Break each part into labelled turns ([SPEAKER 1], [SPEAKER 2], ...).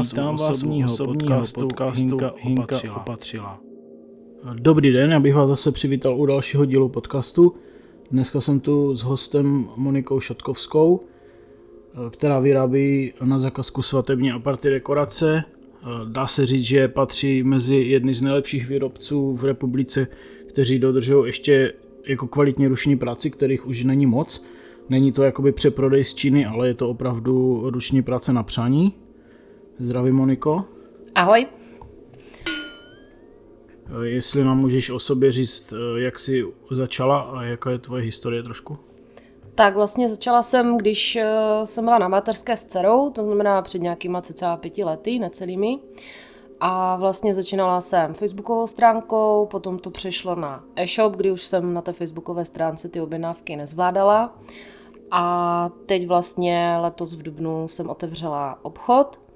[SPEAKER 1] vás Vítám u osobního, osobního podcastu, podcastu Hinka, Hinka opatřila. opatřila. Dobrý den, já bych vás zase přivítal u dalšího dílu podcastu. Dneska jsem tu s hostem Monikou Šatkovskou, která vyrábí na zakazku svatební a party dekorace. Dá se říct, že patří mezi jedny z nejlepších výrobců v republice, kteří dodržují ještě jako kvalitní ruční práci, kterých už není moc. Není to jakoby přeprodej z Číny, ale je to opravdu ruční práce na přání. Zdraví Moniko.
[SPEAKER 2] Ahoj.
[SPEAKER 1] Jestli nám můžeš o sobě říct, jak jsi začala a jaká je tvoje historie trošku?
[SPEAKER 2] Tak vlastně začala jsem, když eh, jsem byla na materské s dcerou, to znamená před nějakýma cca pěti lety, necelými. A vlastně začínala jsem facebookovou stránkou, potom to přešlo na e-shop, kdy už jsem na té facebookové stránce ty objednávky nezvládala. A teď vlastně letos v Dubnu jsem otevřela obchod.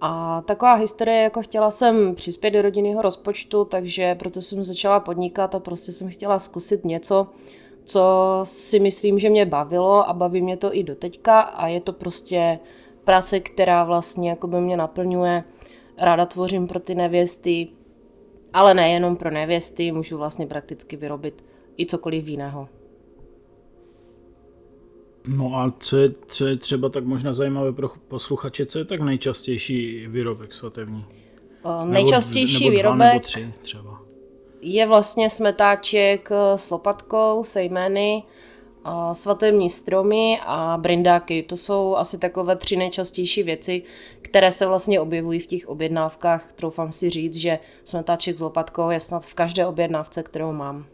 [SPEAKER 2] A taková historie, jako chtěla jsem přispět do rodinného rozpočtu, takže proto jsem začala podnikat a prostě jsem chtěla zkusit něco, co si myslím, že mě bavilo a baví mě to i do teďka a je to prostě práce, která vlastně jako by mě naplňuje. Ráda tvořím pro ty nevěsty, ale nejenom pro nevěsty, můžu vlastně prakticky vyrobit i cokoliv jiného.
[SPEAKER 1] No a co je, co je třeba tak možná zajímavé pro posluchače, co je tak nejčastější výrobek svatební?
[SPEAKER 2] O, nejčastější nebo, nebo výrobek nebo tři třeba. je vlastně smetáček s lopatkou, sejmény, svatební stromy a brindáky. To jsou asi takové tři nejčastější věci, které se vlastně objevují v těch objednávkách. Troufám si říct, že smetáček s lopatkou je snad v každé objednávce, kterou mám.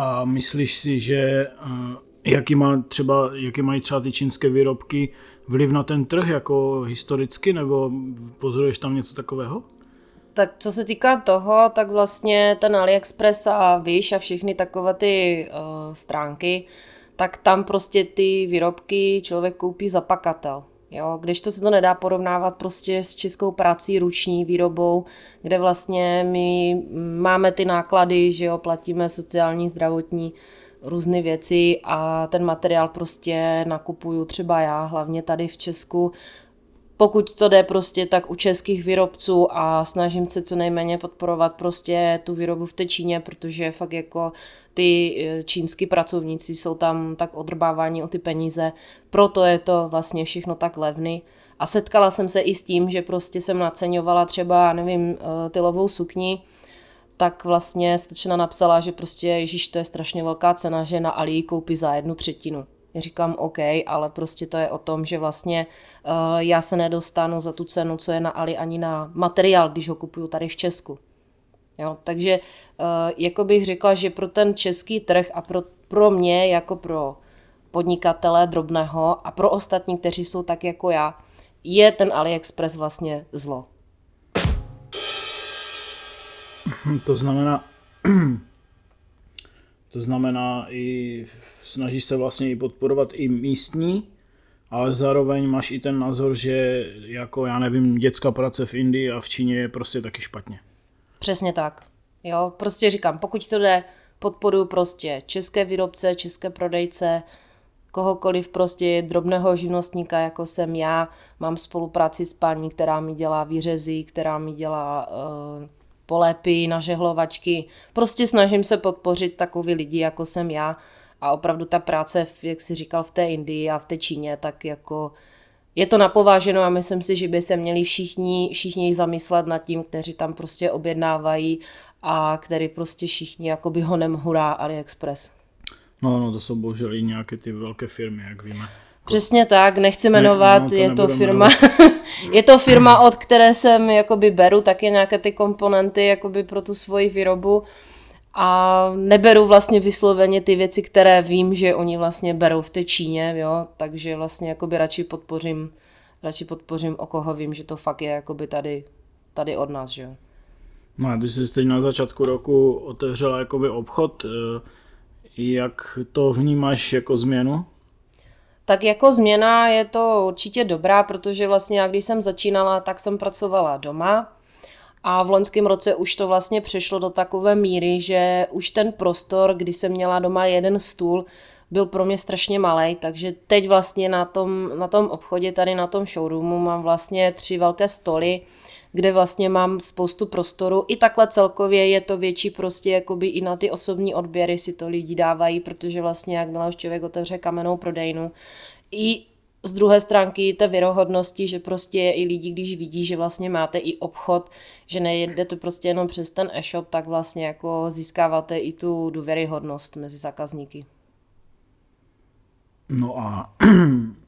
[SPEAKER 1] A myslíš si, že eh, jaký, má třeba, jaký mají třeba ty čínské výrobky vliv na ten trh jako historicky, nebo pozoruješ tam něco takového?
[SPEAKER 2] Tak co se týká toho, tak vlastně ten AliExpress a Wish a všechny takové ty uh, stránky, tak tam prostě ty výrobky člověk koupí za pakatel. Jo, když to se to nedá porovnávat prostě s českou prací, ruční výrobou, kde vlastně my máme ty náklady, že jo, platíme sociální, zdravotní, různé věci a ten materiál prostě nakupuju třeba já, hlavně tady v Česku. Pokud to jde prostě tak u českých výrobců a snažím se co nejméně podporovat prostě tu výrobu v té Číně, protože fakt jako ty eh, čínský pracovníci jsou tam tak odrbáváni o ty peníze, proto je to vlastně všechno tak levný. A setkala jsem se i s tím, že prostě jsem naceňovala třeba, nevím, eh, tylovou sukni, tak vlastně stečena napsala, že prostě, ježíš, to je strašně velká cena, že na Ali koupí za jednu třetinu. Já říkám OK, ale prostě to je o tom, že vlastně uh, já se nedostanu za tu cenu, co je na Ali, ani na materiál, když ho kupuju tady v Česku. Jo, takže uh, jako bych řekla, že pro ten český trh a pro, pro mě jako pro podnikatele drobného a pro ostatní, kteří jsou tak jako já, je ten AliExpress vlastně zlo.
[SPEAKER 1] To znamená, to znamená i snažíš se vlastně i podporovat i místní, ale zároveň máš i ten názor, že jako já nevím, dětská práce v Indii a v Číně je prostě taky špatně.
[SPEAKER 2] Přesně tak. Jo, prostě říkám, pokud to jde, podporuji prostě české výrobce, české prodejce, kohokoliv prostě drobného živnostníka, jako jsem já. Mám spolupráci s paní, která mi dělá výřezy, která mi dělá uh, polepy, nažehlovačky. Prostě snažím se podpořit takový lidi, jako jsem já. A opravdu ta práce, jak si říkal, v té Indii a v té Číně, tak jako je to napováženo a myslím si, že by se měli všichni, všichni zamyslet nad tím, kteří tam prostě objednávají a který prostě všichni jakoby honem hurá AliExpress.
[SPEAKER 1] No, no, to jsou bohužel i nějaké ty velké firmy, jak víme.
[SPEAKER 2] Přesně tak, nechci jmenovat, ne, no, je to firma, je to firma, od které jsem jakoby beru taky nějaké ty komponenty jakoby pro tu svoji výrobu a neberu vlastně vysloveně ty věci, které vím, že oni vlastně berou v té Číně, jo, takže vlastně jakoby radši podpořím, radši podpořím o koho vím, že to fakt je jakoby tady, tady od nás, že jo.
[SPEAKER 1] No a ty jsi teď na začátku roku otevřela jakoby obchod, eh, jak to vnímáš jako změnu?
[SPEAKER 2] Tak jako změna je to určitě dobrá, protože vlastně já když jsem začínala, tak jsem pracovala doma, a v loňském roce už to vlastně přešlo do takové míry, že už ten prostor, kdy jsem měla doma jeden stůl, byl pro mě strašně malý, takže teď vlastně na tom, na tom obchodě, tady na tom showroomu mám vlastně tři velké stoly, kde vlastně mám spoustu prostoru. I takhle celkově je to větší prostě jakoby i na ty osobní odběry si to lidi dávají, protože vlastně jakmile už člověk otevře kamenou prodejnu, i z druhé stránky té věrohodnosti, že prostě i lidi, když vidí, že vlastně máte i obchod, že nejedete prostě jenom přes ten e-shop, tak vlastně jako získáváte i tu důvěryhodnost mezi zákazníky.
[SPEAKER 1] No a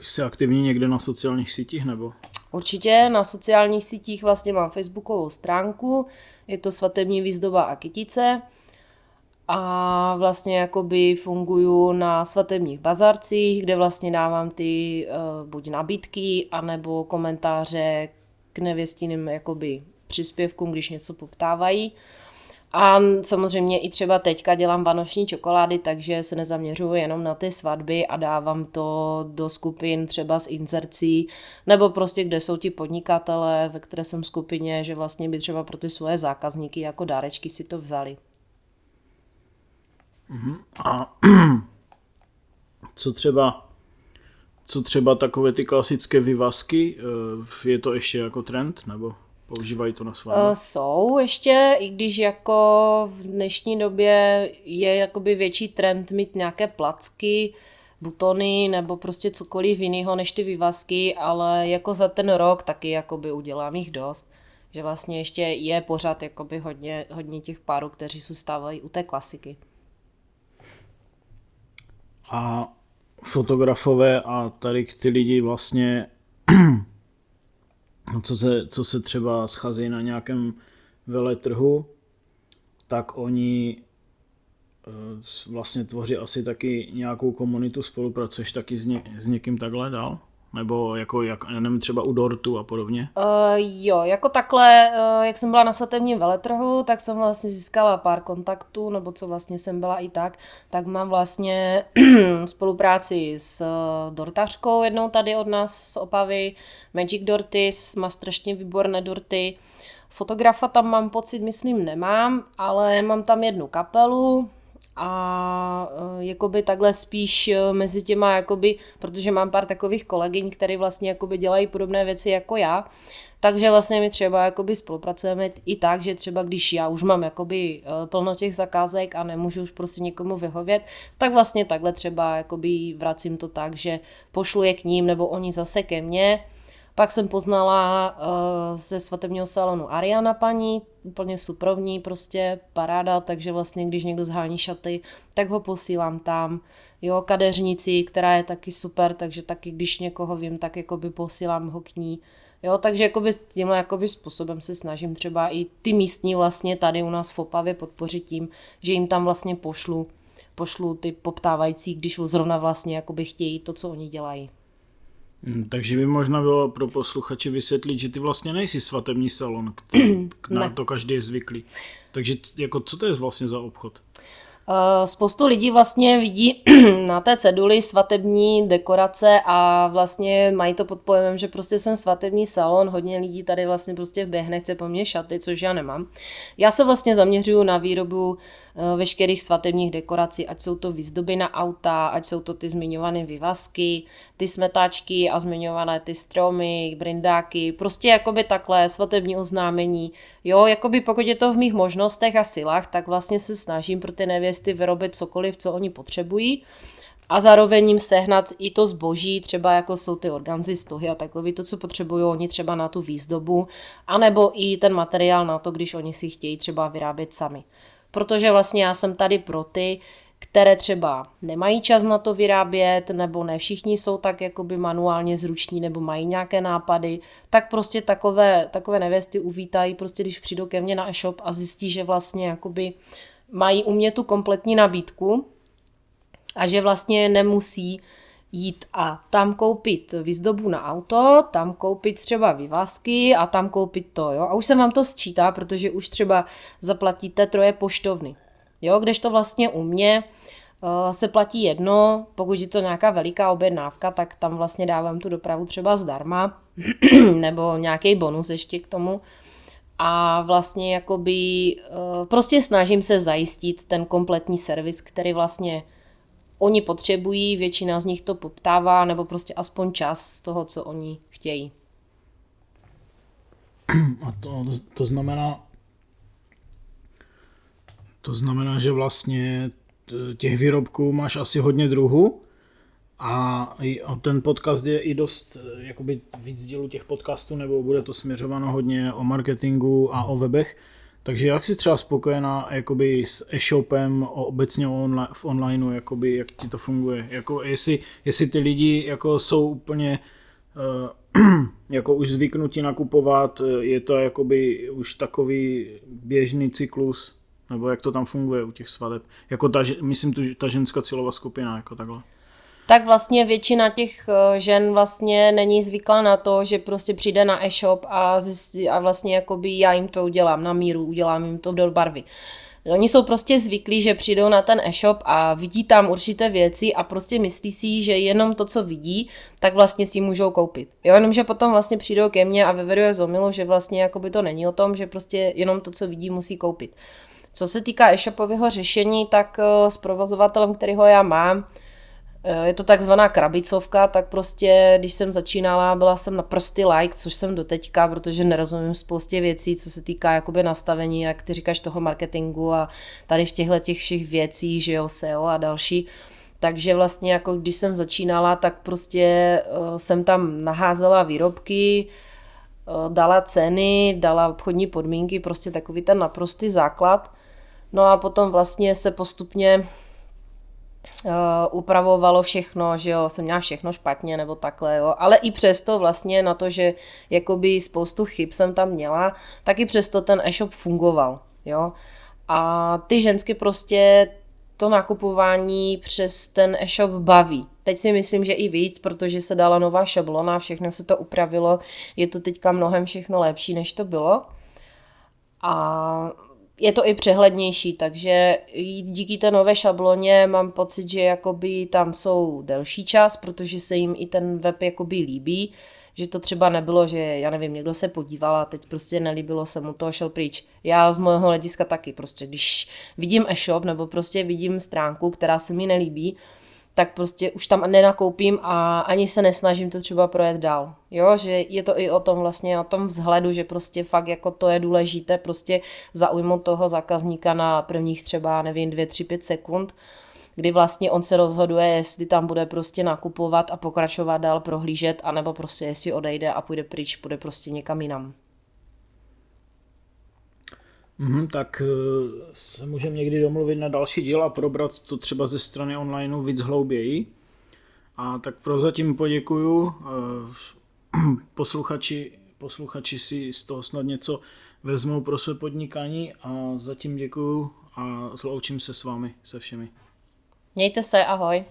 [SPEAKER 1] jsi aktivní někde na sociálních sítích nebo?
[SPEAKER 2] Určitě na sociálních sítích vlastně mám facebookovou stránku, je to svatební výzdoba a kytice a vlastně jakoby funguju na svatebních bazarcích, kde vlastně dávám ty uh, buď nabídky, anebo komentáře k nevěstiným jakoby příspěvkům, když něco poptávají. A samozřejmě i třeba teďka dělám vánoční čokolády, takže se nezaměřuju jenom na ty svatby a dávám to do skupin třeba z inzercí, nebo prostě kde jsou ti podnikatele, ve které jsem skupině, že vlastně by třeba pro ty svoje zákazníky jako dárečky si to vzali.
[SPEAKER 1] Mhm. A co třeba, co třeba takové ty klasické vyvazky, eh, je to ještě jako trend, nebo používají to na svatbě? Uh,
[SPEAKER 2] jsou ještě, i když jako v dnešní době je jakoby větší trend mít nějaké placky, butony nebo prostě cokoliv jiného než ty vyvazky, ale jako za ten rok taky jakoby udělám jich dost. Že vlastně ještě je pořád jakoby hodně, hodně těch párů, kteří zůstávají u té klasiky
[SPEAKER 1] a fotografové a tady ty lidi vlastně, co se, co se třeba schází na nějakém veletrhu, tak oni eh, vlastně tvoří asi taky nějakou komunitu, spolupracuješ taky s, ně, s někým takhle dál? Nebo jako, jak, nevím, třeba u dortu a podobně?
[SPEAKER 2] Uh, jo, jako takhle, uh, jak jsem byla na svatebním veletrhu, tak jsem vlastně získala pár kontaktů, nebo co vlastně jsem byla i tak, tak mám vlastně spolupráci s uh, dortařkou jednou tady od nás z Opavy, Magic Dortis, má strašně výborné dorty. Fotografa tam mám pocit, myslím, nemám, ale mám tam jednu kapelu, a jakoby takhle spíš e, mezi těma, jakoby, protože mám pár takových kolegyň, které vlastně jakoby dělají podobné věci jako já, takže vlastně my třeba jakoby spolupracujeme i tak, že třeba když já už mám jakoby e, plno těch zakázek a nemůžu už prostě někomu vyhovět, tak vlastně takhle třeba jakoby vracím to tak, že pošlu je k ním nebo oni zase ke mně, pak jsem poznala uh, ze svatebního salonu Ariana paní, úplně suprovní, prostě paráda, takže vlastně když někdo zhání šaty, tak ho posílám tam. Jo, kadeřnici, která je taky super, takže taky když někoho vím, tak jakoby posílám ho k ní. Jo, takže jakoby tímhle jakoby způsobem se snažím třeba i ty místní vlastně tady u nás v Opavě podpořit tím, že jim tam vlastně pošlu, pošlu ty poptávající, když zrovna vlastně jakoby chtějí to, co oni dělají.
[SPEAKER 1] Hmm, takže by možná bylo pro posluchače vysvětlit, že ty vlastně nejsi svatební salon, který, na to každý je zvyklý. Takže jako co to je vlastně za obchod?
[SPEAKER 2] Uh, spoustu lidí vlastně vidí na té ceduli svatební dekorace a vlastně mají to pod pojemem, že prostě jsem svatební salon, hodně lidí tady vlastně prostě běhne, chce po mně šaty, což já nemám. Já se vlastně zaměřuju na výrobu Eh, veškerých svatebních dekorací, ať jsou to výzdoby na auta, ať jsou to ty zmiňované vyvazky, ty smetáčky a zmiňované ty stromy, brindáky, prostě jakoby takhle, svatební oznámení. Jo, jakoby pokud je to v mých možnostech a silách, tak vlastně se snažím pro ty nevěsty vyrobit cokoliv, co oni potřebují a zároveň jim sehnat i to zboží, třeba jako jsou ty organzy, stohy a takový, to, co potřebují oni třeba na tu výzdobu, anebo i ten materiál na to, když oni si chtějí třeba vyrábět sami protože vlastně já jsem tady pro ty, které třeba nemají čas na to vyrábět, nebo ne všichni jsou tak jakoby manuálně zruční, nebo mají nějaké nápady, tak prostě takové, takové nevěsty uvítají, prostě když přijdou ke mně na e-shop a zjistí, že vlastně jakoby mají u mě tu kompletní nabídku a že vlastně nemusí jít a tam koupit výzdobu na auto, tam koupit třeba vyvázky a tam koupit to, jo. A už se vám to sčítá, protože už třeba zaplatíte troje poštovny, jo, kdežto vlastně u mě uh, se platí jedno, pokud je to nějaká veliká objednávka, tak tam vlastně dávám tu dopravu třeba zdarma, nebo nějaký bonus ještě k tomu. a vlastně jakoby eh, prostě snažím se zajistit ten kompletní servis, který vlastně oni potřebují, většina z nich to poptává, nebo prostě aspoň čas z toho, co oni chtějí.
[SPEAKER 1] A to, to znamená, to znamená, že vlastně těch výrobků máš asi hodně druhů a ten podcast je i dost jakoby víc dílů těch podcastů, nebo bude to směřováno hodně o marketingu a o webech. Takže jak jsi třeba spokojená jakoby s e-shopem, obecně v onlineu, jakoby, jak ti to funguje? Jako jestli, jestli ty lidi jako jsou úplně uh, jako už zvyknutí nakupovat, je to jakoby už takový běžný cyklus, nebo jak to tam funguje u těch svadeb? Jako ta, myslím, tu, ta ženská cílová skupina, jako takhle
[SPEAKER 2] tak vlastně většina těch eh, žen vlastně není zvyklá na to, že prostě přijde na e-shop a, zjistí, a vlastně jakoby já jim to udělám na míru, udělám jim to do barvy. Oni jsou prostě zvyklí, že přijdou na ten e-shop a vidí tam určité věci a prostě myslí si, že jenom to, co vidí, tak vlastně si můžou koupit. Jo, jenom, že potom vlastně přijdou ke mně a vyvedu je zomilu, že vlastně jakoby to není o tom, že prostě jenom to, co vidí, musí koupit. Co se týká e-shopového řešení, tak eh, s provozovatelem, kterého já mám, je to takzvaná krabicovka, tak prostě, když jsem začínala, byla jsem na prostý like, což jsem doteďka, protože nerozumím spoustě věcí, co se týká jakoby nastavení, jak ty říkáš, toho marketingu a tady v těchto těch všech věcí, že jo, SEO a další. Takže vlastně jako když jsem začínala, tak prostě uh, jsem tam naházela výrobky, uh, dala ceny, dala obchodní podmínky, prostě takový ten naprostý základ. No a potom vlastně se postupně uh, upravovalo všechno, že jo, jsem měla všechno špatně nebo takhle, jo, ale i přesto vlastně na to, že jakoby spoustu chyb jsem tam měla, tak i přesto ten e-shop fungoval, jo. A ty žensky prostě to nakupování přes ten e-shop baví. Teď si myslím, že i víc, protože se dala nová šablona, všechno se to upravilo, je to teďka mnohem všechno lepší, než to bylo. A je to i přehlednější, takže díky té nové šabloně mám pocit, že jakoby tam jsou delší čas, protože se jim i ten web jakoby líbí, že to třeba nebylo, že já nevím, někdo se podíval a teď prostě nelíbilo se mu to a šel pryč. Já z mého hlediska taky prostě, když vidím e-shop nebo prostě vidím stránku, která se mi nelíbí, tak prostě už tam nenakoupím a ani se nesnažím to třeba projet dál. Jo, že je to i o tom vlastně, o tom vzhledu, že prostě fakt jako to je důležité prostě zaujmout toho zákazníka na prvních třeba, nevím, dvě, tři, pět sekund, kdy vlastně on se rozhoduje, jestli tam bude prostě nakupovat a pokračovat dál prohlížet, anebo prostě jestli odejde a půjde pryč, půjde prostě někam jinam.
[SPEAKER 1] Mm, tak eh, se můžeme někdy domluvit na další díl a probrat to třeba ze strany online víc hlouběji. A tak prozatím poděkuju. Eh, posluchači, posluchači si z toho snad něco vezmou pro své podnikání a zatím děkuju a zloučím se s vámi, se všemi.
[SPEAKER 2] Mějte se, ahoj.